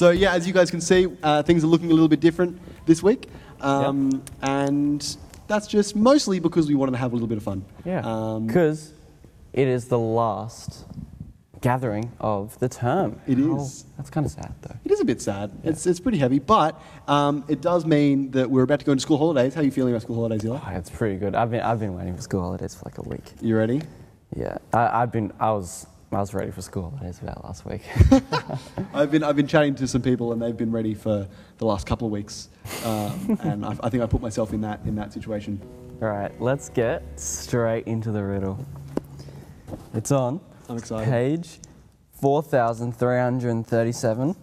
So yeah, as you guys can see, uh, things are looking a little bit different this week, um, and that's just mostly because we wanted to have a little bit of fun. Yeah. Um, Because it is the last gathering of the term. It Oh, is. that's kind of sad, though. it is a bit sad. It's, it's pretty heavy, but um, it does mean that we're about to go into school holidays. How are you feeling about school holidays, Eli? Oh, it's pretty good. I've been, I've been waiting for school holidays for like a week. You ready? Yeah. I, I've been, I was, I was ready for school holidays about last week. I've been I've been chatting to some people and they've been ready for the last couple of weeks, um, and I, I think I put myself in that in that situation. All right, let's get straight into the riddle. It's on I'm excited. page 4,337.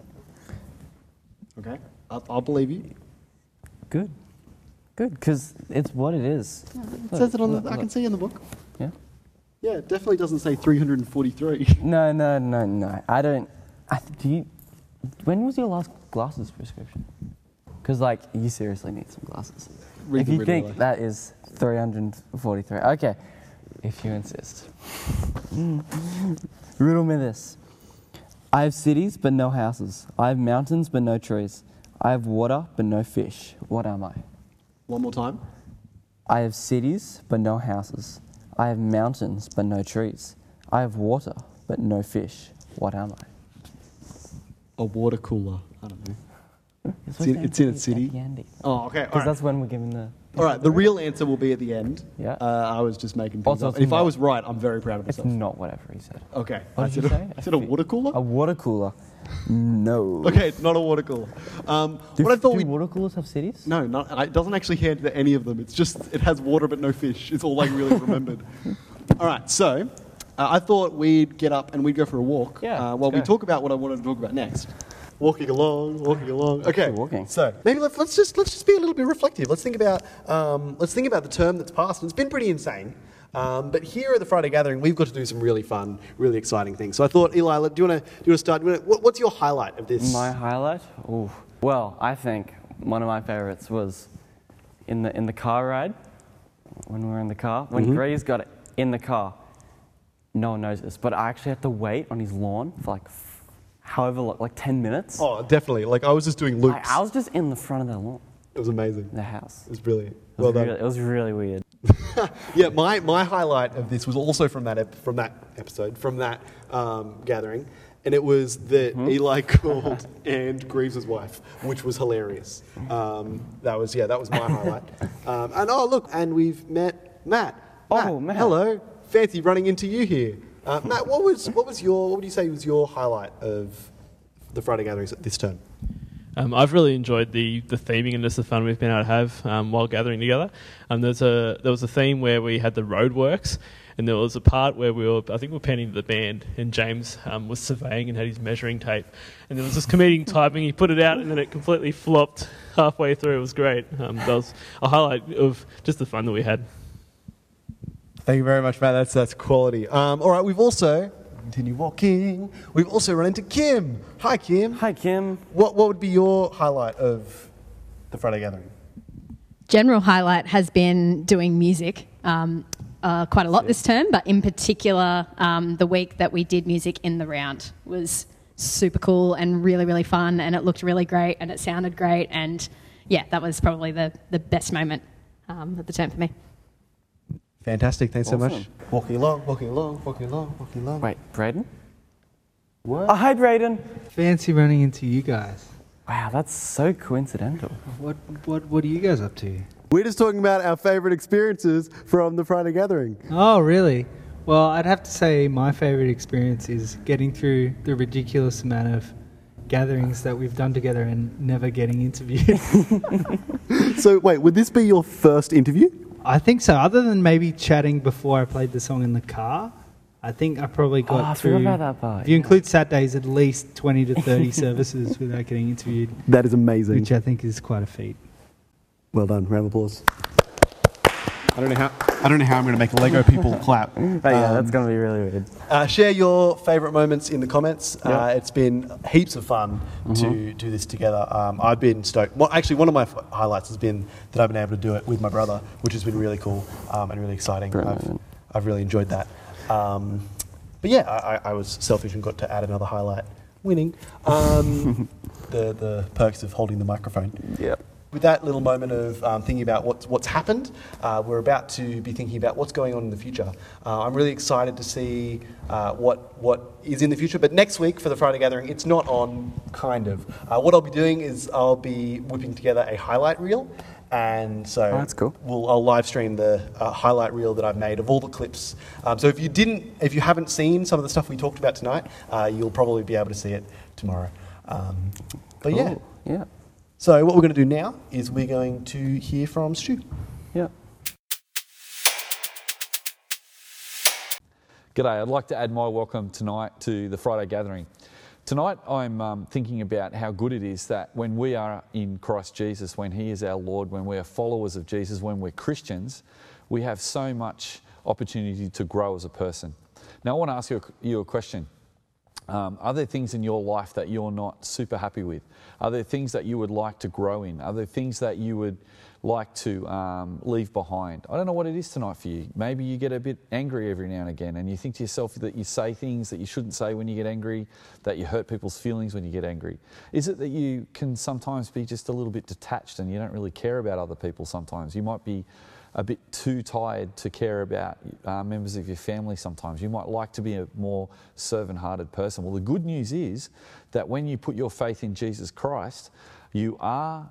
Okay, I'll, I'll believe you. Good. Good, because it's what it is. It says it on the. I can see in the book. Yeah. It definitely doesn't say 343. No, no, no, no. I don't. I, do you, when was your last glasses prescription? Because, like, you seriously need some glasses. Read if you think Eli. that is 343. Okay, if you insist. Riddle me this. I have cities, but no houses. I have mountains, but no trees. I have water, but no fish. What am I? One more time. I have cities, but no houses. I have mountains, but no trees. I have water, but no fish. What am I? A water cooler. I don't know. It's, in- it's in a city? Oh, okay. Because right. that's when we're giving the. All right. The real answer will be at the end. Yeah. Uh, I was just making things Also, up. it's if I not- was right, I'm very proud of It's myself. not whatever he said. Okay. What I did said, you a, say? I said a water cooler. A water cooler? No. Okay, it's not a water cooler. Um, Do, what I thought do we water coolers have cities? no, not, it doesn't actually hand to any of them. It's just it has water but no fish. It's all I really remembered. all right, so uh, I thought we'd get up and we'd go for a walk. Yeah, Uh, let's while we go. talk about what I wanted to talk about next. Walking along, walking along. Okay, walking. So maybe let's, let's just let's just be a little bit reflective. Let's think about um, let's think about the term that's passed. And it's been pretty insane. Um, but here at the Friday Gathering, we've got to do some really fun, really exciting things. So I thought, Eli, do you want to do you want to start? Wanna, what, what's your highlight of this? My highlight? Ooh. Well, I think one of my favorites was in the in the car ride when we were in the car. When Mm-hmm. Got in the car, no one knows this, but I actually had to wait on his lawn for like however lo- like ten minutes. Oh, definitely. Like I was just doing loops. I was just in the front of the lawn, It was amazing. the house. It was brilliant. It Well was, done. it was really weird. Yeah, my, my highlight of this was also from that ep- from that episode, from that um, gathering, and it was that Hmm? Eli called and Greaves' wife, which was hilarious. Um, that was yeah, that was my highlight. Um, and oh look, and we've met Matt. Oh, Matt. Hello, fancy running into you here. Uh, Matt, what was what was your what would you say was your highlight of the Friday gatherings at this term? Um, I've really enjoyed the, the theming and just the fun we've been able to have um, while gathering together. Um, there's a there was a theme where we had the roadworks, and there was a part where we were I think we were penning the band, and James um, was surveying and had his measuring tape, and there was this comedian typing. He put it out, and then it completely flopped halfway through. It was great. Um, that was a highlight of just the fun that we had. Thank you very much, Matt. That's that's quality. Um, all right, we've also continue walking. We've also run into Kim. Hi, Kim. Hi, Kim. What what would be your highlight of the Friday gathering? general highlight has been doing music um, uh, quite a lot this term, but in particular, um, the week that we did music in the round was super cool and really, really fun, and it looked really great and it sounded great, and yeah, that was probably the, the best moment um, of the term for me. Fantastic. Thanks so much. Walking along, walking along, walking along, walking along. Wait, Braden? What? Oh, hi, Braden. Fancy running into you guys. Wow, that's so coincidental. What what what are you guys up to? We're just talking about our favourite experiences from the Friday gathering. Oh, really? Well, I'd have to say my favorite experience is getting through the ridiculous amount of gatherings that we've done together and never getting interviewed. So wait, would this be your first interview? I think so. Other than maybe chatting before I played the song in the car, I think I probably got Oh, I through. forgot about that part. If you yeah. include Saturdays, at least twenty to thirty services without getting interviewed, That is amazing. which I think is quite a feat. Well done. Round of applause. I don't know how. I don't know how I'm going to make Lego people clap. But yeah, Um, that's going to be really weird. Uh, share your favourite moments in the comments. Yeah. Uh, it's been heaps of fun to do this together. Um, I've been stoked. Well, actually, one of my f- highlights has been that I've been able to do it with my brother, which has been really cool um, and really exciting. Great I've. I've really enjoyed that. Um, but yeah, I, I- I was selfish and got to add another highlight, winning. Um, the, the perks of holding the microphone. Yep. With that little moment of um, thinking about what's, what's happened, uh, we're about to be thinking about what's going on in the future. Uh, I'm really excited to see uh, what, what is in the future. But next week for the Friday Gathering, it's not on, kind of. Uh, what I'll be doing is I'll be whipping together a highlight reel. And so Oh, that's cool. we'll, I'll live stream the uh, highlight reel that I've made of all the clips. Um, so if you didn't, if you haven't seen some of the stuff we talked about tonight, uh, you'll probably be able to see it tomorrow. Um, but yeah. Yeah. So what we're going to do now is we're going to hear from Stu. Yeah. G'day, I'd like to add my welcome tonight to the Friday gathering. Tonight, I'm um, thinking about how good it is that when we are in Christ Jesus, when He is our Lord, when we are followers of Jesus, when we're Christians, we have so much opportunity to grow as a person. Now, I want to ask you a, you a question. Um, are there things in your life that you're not super happy with? Are there things that you would like to grow in? Are there things that you would like to um, leave behind? I don't know what it is tonight for you. Maybe you get a bit angry every now and again, and you think to yourself that you say things that you shouldn't say when you get angry, that you hurt people's feelings when you get angry. Is it that you can sometimes be just a little bit detached and you don't really care about other people sometimes? You might be a bit too tired to care about uh, members of your family sometimes. You might like to be a more servant hearted person. Well, the good news is that when you put your faith in Jesus Christ, you are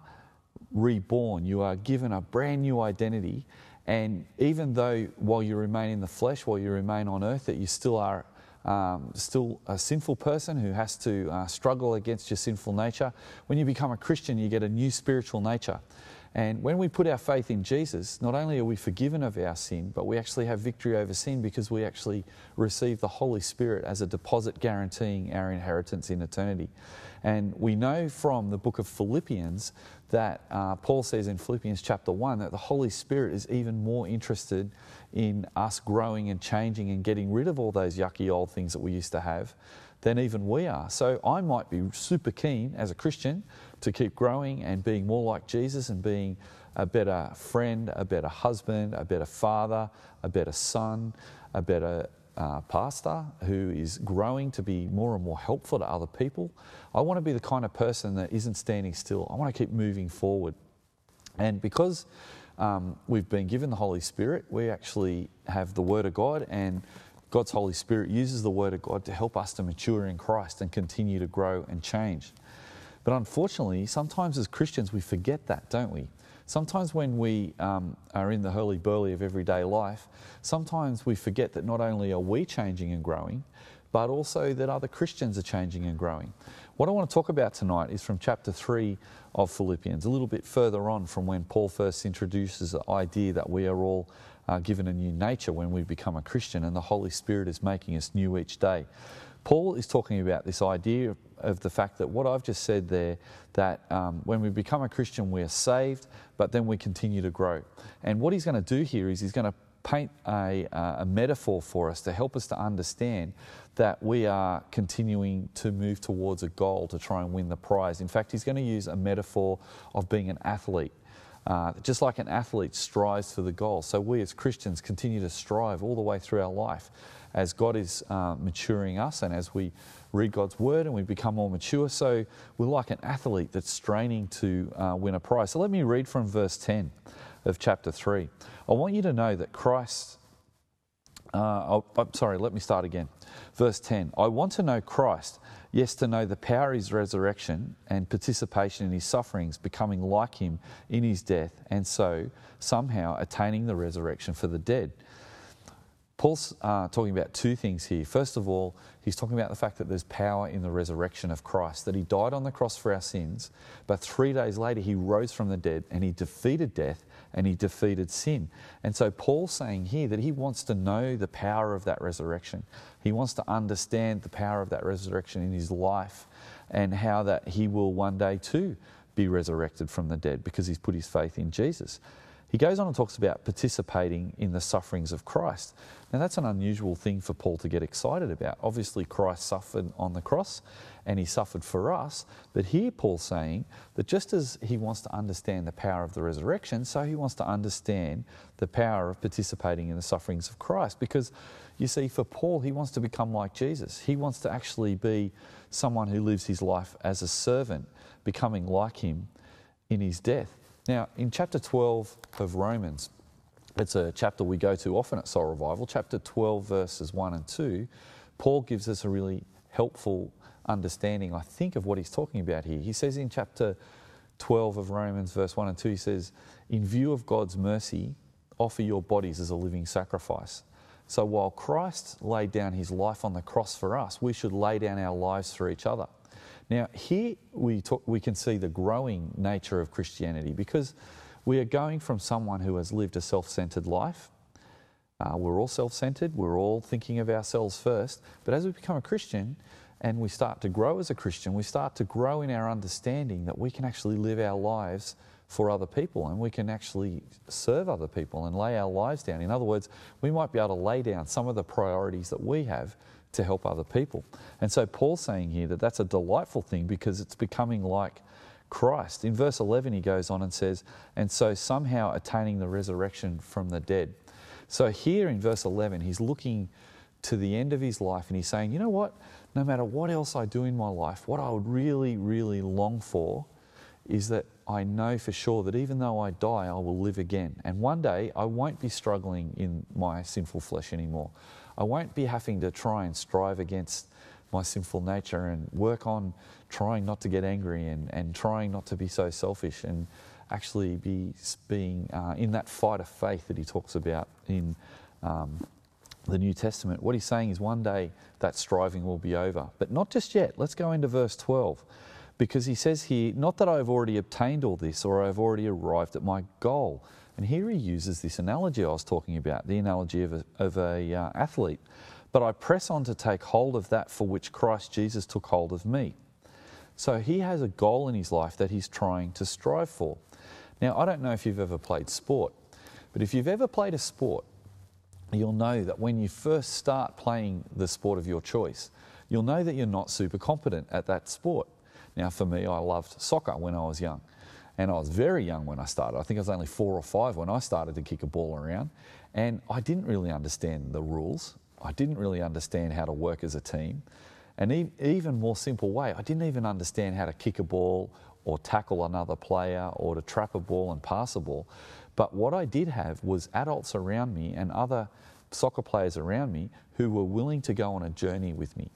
reborn, you are given a brand new identity. And even though while you remain in the flesh, while you remain on earth, that you still are um, still a sinful person who has to uh, struggle against your sinful nature, when you become a Christian, you get a new spiritual nature. And when we put our faith in Jesus, not only are we forgiven of our sin, but we actually have victory over sin because we actually receive the Holy Spirit as a deposit guaranteeing our inheritance in eternity. And we know from the book of Philippians that uh, Paul says in Philippians chapter 1 that the Holy Spirit is even more interested in us growing and changing and getting rid of all those yucky old things that we used to have than even we are. So I might be super keen as a Christian to keep growing and being more like Jesus and being a better friend, a better husband, a better father, a better son, a better uh, pastor who is growing to be more and more helpful to other people. I want to be the kind of person that isn't standing still. I want to keep moving forward. And because um, we've been given the Holy Spirit, we actually have the Word of God, and God's Holy Spirit uses the Word of God to help us to mature in Christ and continue to grow and change. But unfortunately, sometimes as Christians, we forget that, don't we? Sometimes when we um, are in the hurly burly of everyday life, sometimes we forget that not only are we changing and growing, but also that other Christians are changing and growing. What I want to talk about tonight is from chapter 3 of Philippians, a little bit further on from when Paul first introduces the idea that we are all uh, given a new nature when we become a Christian and the Holy Spirit is making us new each day. Paul is talking about this idea of the fact that what I've just said there, that um, when we become a Christian, we're saved, but then we continue to grow. And what he's going to do here is he's going to paint a, uh, a metaphor for us to help us to understand that we are continuing to move towards a goal to try and win the prize. In fact, he's going to use a metaphor of being an athlete. Uh, just like an athlete strives for the goal, so we as Christians continue to strive all the way through our life as God is uh, maturing us and as we read God's word and we become more mature. So we're like an athlete that's straining to uh, win a prize. So let me read from verse 10 of chapter 3. I want you to know that Christ. Uh, oh, I'm sorry, let me start again. Verse 10 I want to know Christ, yes, to know the power of his resurrection and participation in his sufferings, becoming like him in his death, and so somehow attaining the resurrection for the dead. Paul's uh, talking about two things here. First of all, he's talking about the fact that there's power in the resurrection of Christ, that he died on the cross for our sins, but three days later he rose from the dead and he defeated death and he defeated sin. And so Paul's saying here that he wants to know the power of that resurrection. He wants to understand the power of that resurrection in his life and how that he will one day too be resurrected from the dead because he's put his faith in Jesus. He goes on and talks about participating in the sufferings of Christ. Now, that's an unusual thing for Paul to get excited about. Obviously, Christ suffered on the cross and he suffered for us. But here, Paul's saying that just as he wants to understand the power of the resurrection, so he wants to understand the power of participating in the sufferings of Christ. Because you see, for Paul, he wants to become like Jesus. He wants to actually be someone who lives his life as a servant, becoming like him in his death. Now, in chapter 12 of Romans, it's a chapter we go to often at Soul Revival, chapter 12, verses 1 and 2. Paul gives us a really helpful understanding, I think, of what he's talking about here. He says in chapter 12 of Romans, verse 1 and 2, he says, In view of God's mercy, offer your bodies as a living sacrifice. So while Christ laid down his life on the cross for us, we should lay down our lives for each other. Now, here we, talk, we can see the growing nature of Christianity because we are going from someone who has lived a self centered life. Uh, we're all self centered, we're all thinking of ourselves first. But as we become a Christian and we start to grow as a Christian, we start to grow in our understanding that we can actually live our lives for other people and we can actually serve other people and lay our lives down. In other words, we might be able to lay down some of the priorities that we have to help other people. And so Paul's saying here that that's a delightful thing because it's becoming like Christ. In verse 11, he goes on and says, and so somehow attaining the resurrection from the dead. So here in verse 11, he's looking to the end of his life and he's saying, you know what? No matter what else I do in my life, what I would really, really long for is that I know for sure that even though I die, I will live again. And one day I won't be struggling in my sinful flesh anymore. I won't be having to try and strive against my sinful nature and work on trying not to get angry and, and trying not to be so selfish and actually be being uh, in that fight of faith that he talks about in um, the New Testament. What he's saying is one day that striving will be over, but not just yet. Let's go into verse 12 because he says here, not that I've already obtained all this or I've already arrived at my goal. And here he uses this analogy I was talking about, the analogy of a, of a uh, athlete. But I press on to take hold of that for which Christ Jesus took hold of me. So he has a goal in his life that he's trying to strive for. Now, I don't know if you've ever played sport, but if you've ever played a sport, you'll know that when you first start playing the sport of your choice, you'll know that you're not super competent at that sport. Now, for me, I loved soccer when I was young. And I was very young when I started. I think I was only four or five when I started to kick a ball around. And I didn't really understand the rules. I didn't really understand how to work as a team. And e- even more simple way, I didn't even understand how to kick a ball or tackle another player or to trap a ball and pass a ball. But what I did have was adults around me and other soccer players around me who were willing to go on a journey with me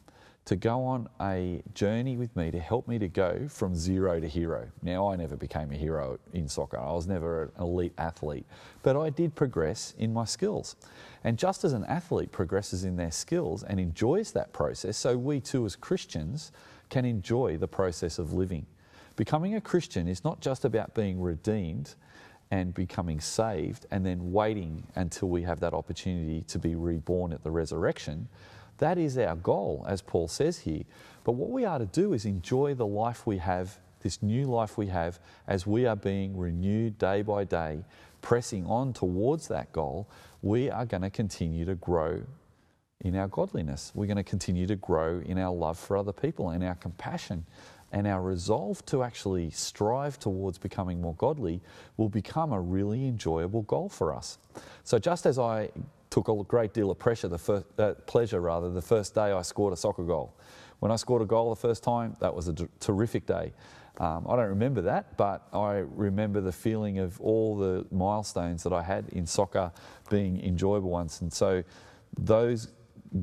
to go on a journey with me to help me to go from zero to hero. Now, I never became a hero in soccer, I was never an elite athlete, but I did progress in my skills. And just as an athlete progresses in their skills and enjoys that process, so we too, as Christians, can enjoy the process of living. Becoming a Christian is not just about being redeemed and becoming saved and then waiting until we have that opportunity to be reborn at the resurrection. That is our goal, as Paul says here. But what we are to do is enjoy the life we have, this new life we have, as we are being renewed day by day, pressing on towards that goal. We are going to continue to grow in our godliness. We're going to continue to grow in our love for other people and our compassion and our resolve to actually strive towards becoming more godly will become a really enjoyable goal for us. So, just as I took a great deal of pressure, the first, uh, pleasure rather, the first day I scored a soccer goal. When I scored a goal the first time, that was a terrific day. Um, I don't remember that, but I remember the feeling of all the milestones that I had in soccer being enjoyable ones. And so, those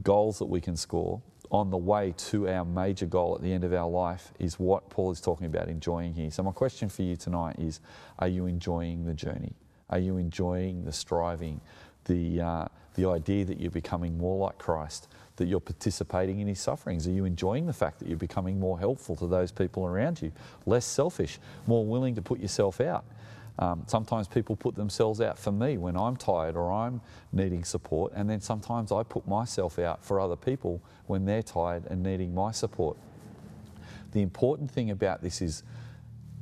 goals that we can score on the way to our major goal at the end of our life is what Paul is talking about enjoying here. So, my question for you tonight is Are you enjoying the journey? Are you enjoying the striving? The, uh, the idea that you're becoming more like Christ, that you're participating in his sufferings? Are you enjoying the fact that you're becoming more helpful to those people around you, less selfish, more willing to put yourself out? Um, sometimes people put themselves out for me when I'm tired or I'm needing support, and then sometimes I put myself out for other people when they're tired and needing my support. The important thing about this is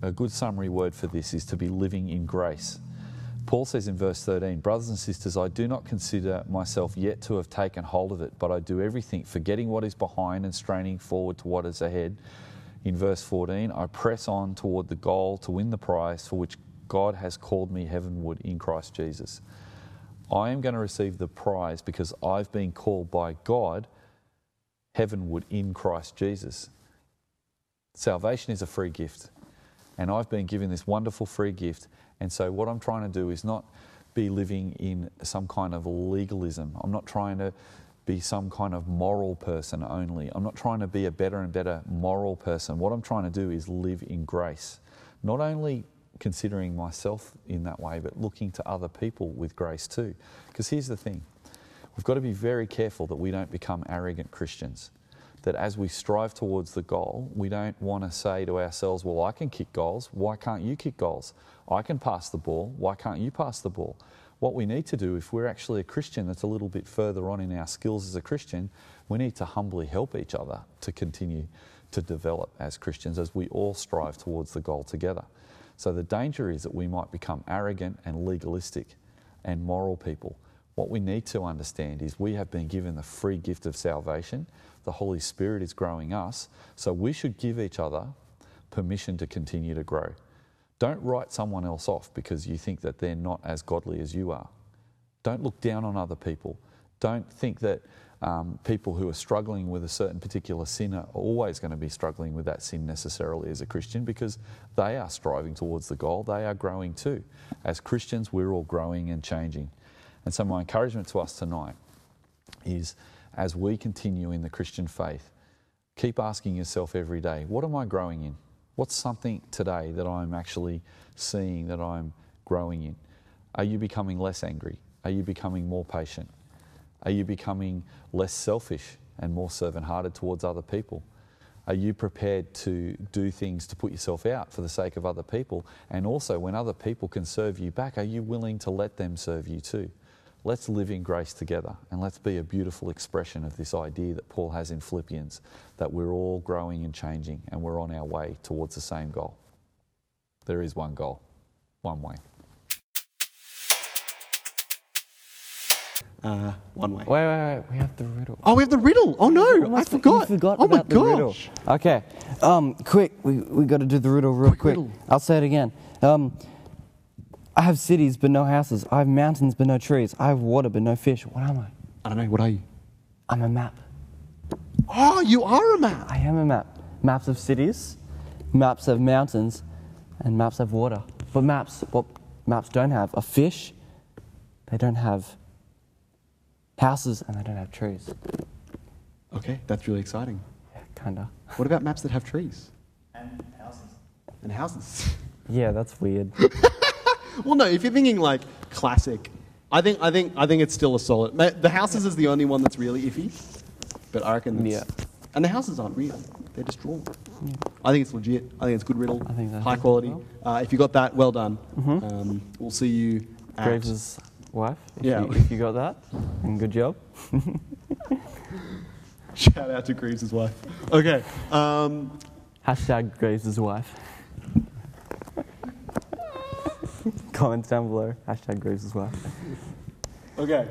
a good summary word for this is to be living in grace Paul says in verse 13, Brothers and sisters, I do not consider myself yet to have taken hold of it, but I do everything, forgetting what is behind and straining forward to what is ahead. In verse 14, I press on toward the goal to win the prize for which God has called me heavenward in Christ Jesus. I am going to receive the prize because I've been called by God heavenward in Christ Jesus. Salvation is a free gift. And I've been given this wonderful free gift. And so, what I'm trying to do is not be living in some kind of legalism. I'm not trying to be some kind of moral person only. I'm not trying to be a better and better moral person. What I'm trying to do is live in grace. Not only considering myself in that way, but looking to other people with grace too. Because here's the thing we've got to be very careful that we don't become arrogant Christians. That as we strive towards the goal, we don't want to say to ourselves, Well, I can kick goals. Why can't you kick goals? I can pass the ball. Why can't you pass the ball? What we need to do, if we're actually a Christian that's a little bit further on in our skills as a Christian, we need to humbly help each other to continue to develop as Christians as we all strive towards the goal together. So the danger is that we might become arrogant and legalistic and moral people. What we need to understand is we have been given the free gift of salvation. The Holy Spirit is growing us, so we should give each other permission to continue to grow. Don't write someone else off because you think that they're not as godly as you are. Don't look down on other people. Don't think that um, people who are struggling with a certain particular sin are always going to be struggling with that sin necessarily as a Christian because they are striving towards the goal. They are growing too. As Christians, we're all growing and changing. And so, my encouragement to us tonight is as we continue in the Christian faith, keep asking yourself every day, what am I growing in? What's something today that I'm actually seeing that I'm growing in? Are you becoming less angry? Are you becoming more patient? Are you becoming less selfish and more servant hearted towards other people? Are you prepared to do things to put yourself out for the sake of other people? And also, when other people can serve you back, are you willing to let them serve you too? Let's live in grace together and let's be a beautiful expression of this idea that Paul has in Philippians that we're all growing and changing and we're on our way towards the same goal. There is one goal, one way. Uh, one way. Wait, wait, wait. We have the riddle. Oh, we have the riddle. Oh no, I forgot. You forgot oh my about the gosh. riddle. Okay. Um, quick. We we got to do the riddle real Quick quick. riddle. I'll say it again. Um, I have cities but no houses. I have mountains but no trees. I have water but no fish. What am I? I don't know. What are you? I'm a map. Oh, you are a map. I am a map. Maps of cities, maps of mountains, and maps of water. But maps, what maps don't have are fish. They don't have houses, and they don't have trees. Okay, that's really exciting. Yeah, kinda. What about maps that have trees? And houses. And houses. Yeah, that's weird. well, no. If you're thinking like classic, I think I think I think it's still a solid. The houses is the only one that's really iffy, but I reckon. That's, Yeah. And the houses aren't real; they're just drawn. I think it's legit. I think it's good riddle. I think so. High quality. Uh, if you got that, well done. Um, we'll see you. At, Graves' wife. If Yeah. You, if you got that, and good job. Shout out to Greaves' wife. Okay. Um, Hashtag Graves' wife. Comments down below. Hashtag Graves' as well. okay.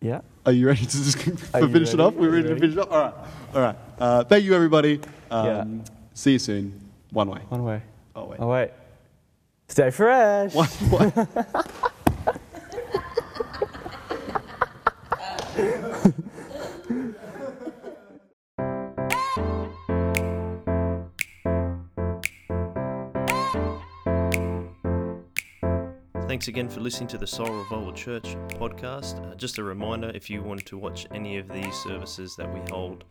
Yeah. Are you ready to just Are you finish it ready? off? We're ready to ready? finish it off? All right. All right. Uh, thank you, everybody. Um, Yeah. See you soon. One way. One way. Oh, wait. Oh wait. Stay fresh. One way. Thanks again for listening to the Soul Revival Church podcast. Uh, just a reminder if you want to watch any of these services that we hold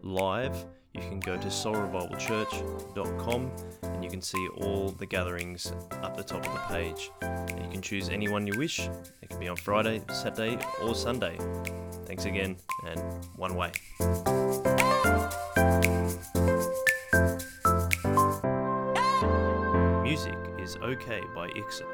live, you can go to soulrevivalchurch.com and you can see all the gatherings up the top of the page. You can choose any one you wish. It can be on Friday, Saturday, or Sunday. Thanks again, and one way. Music is okay by Ixon.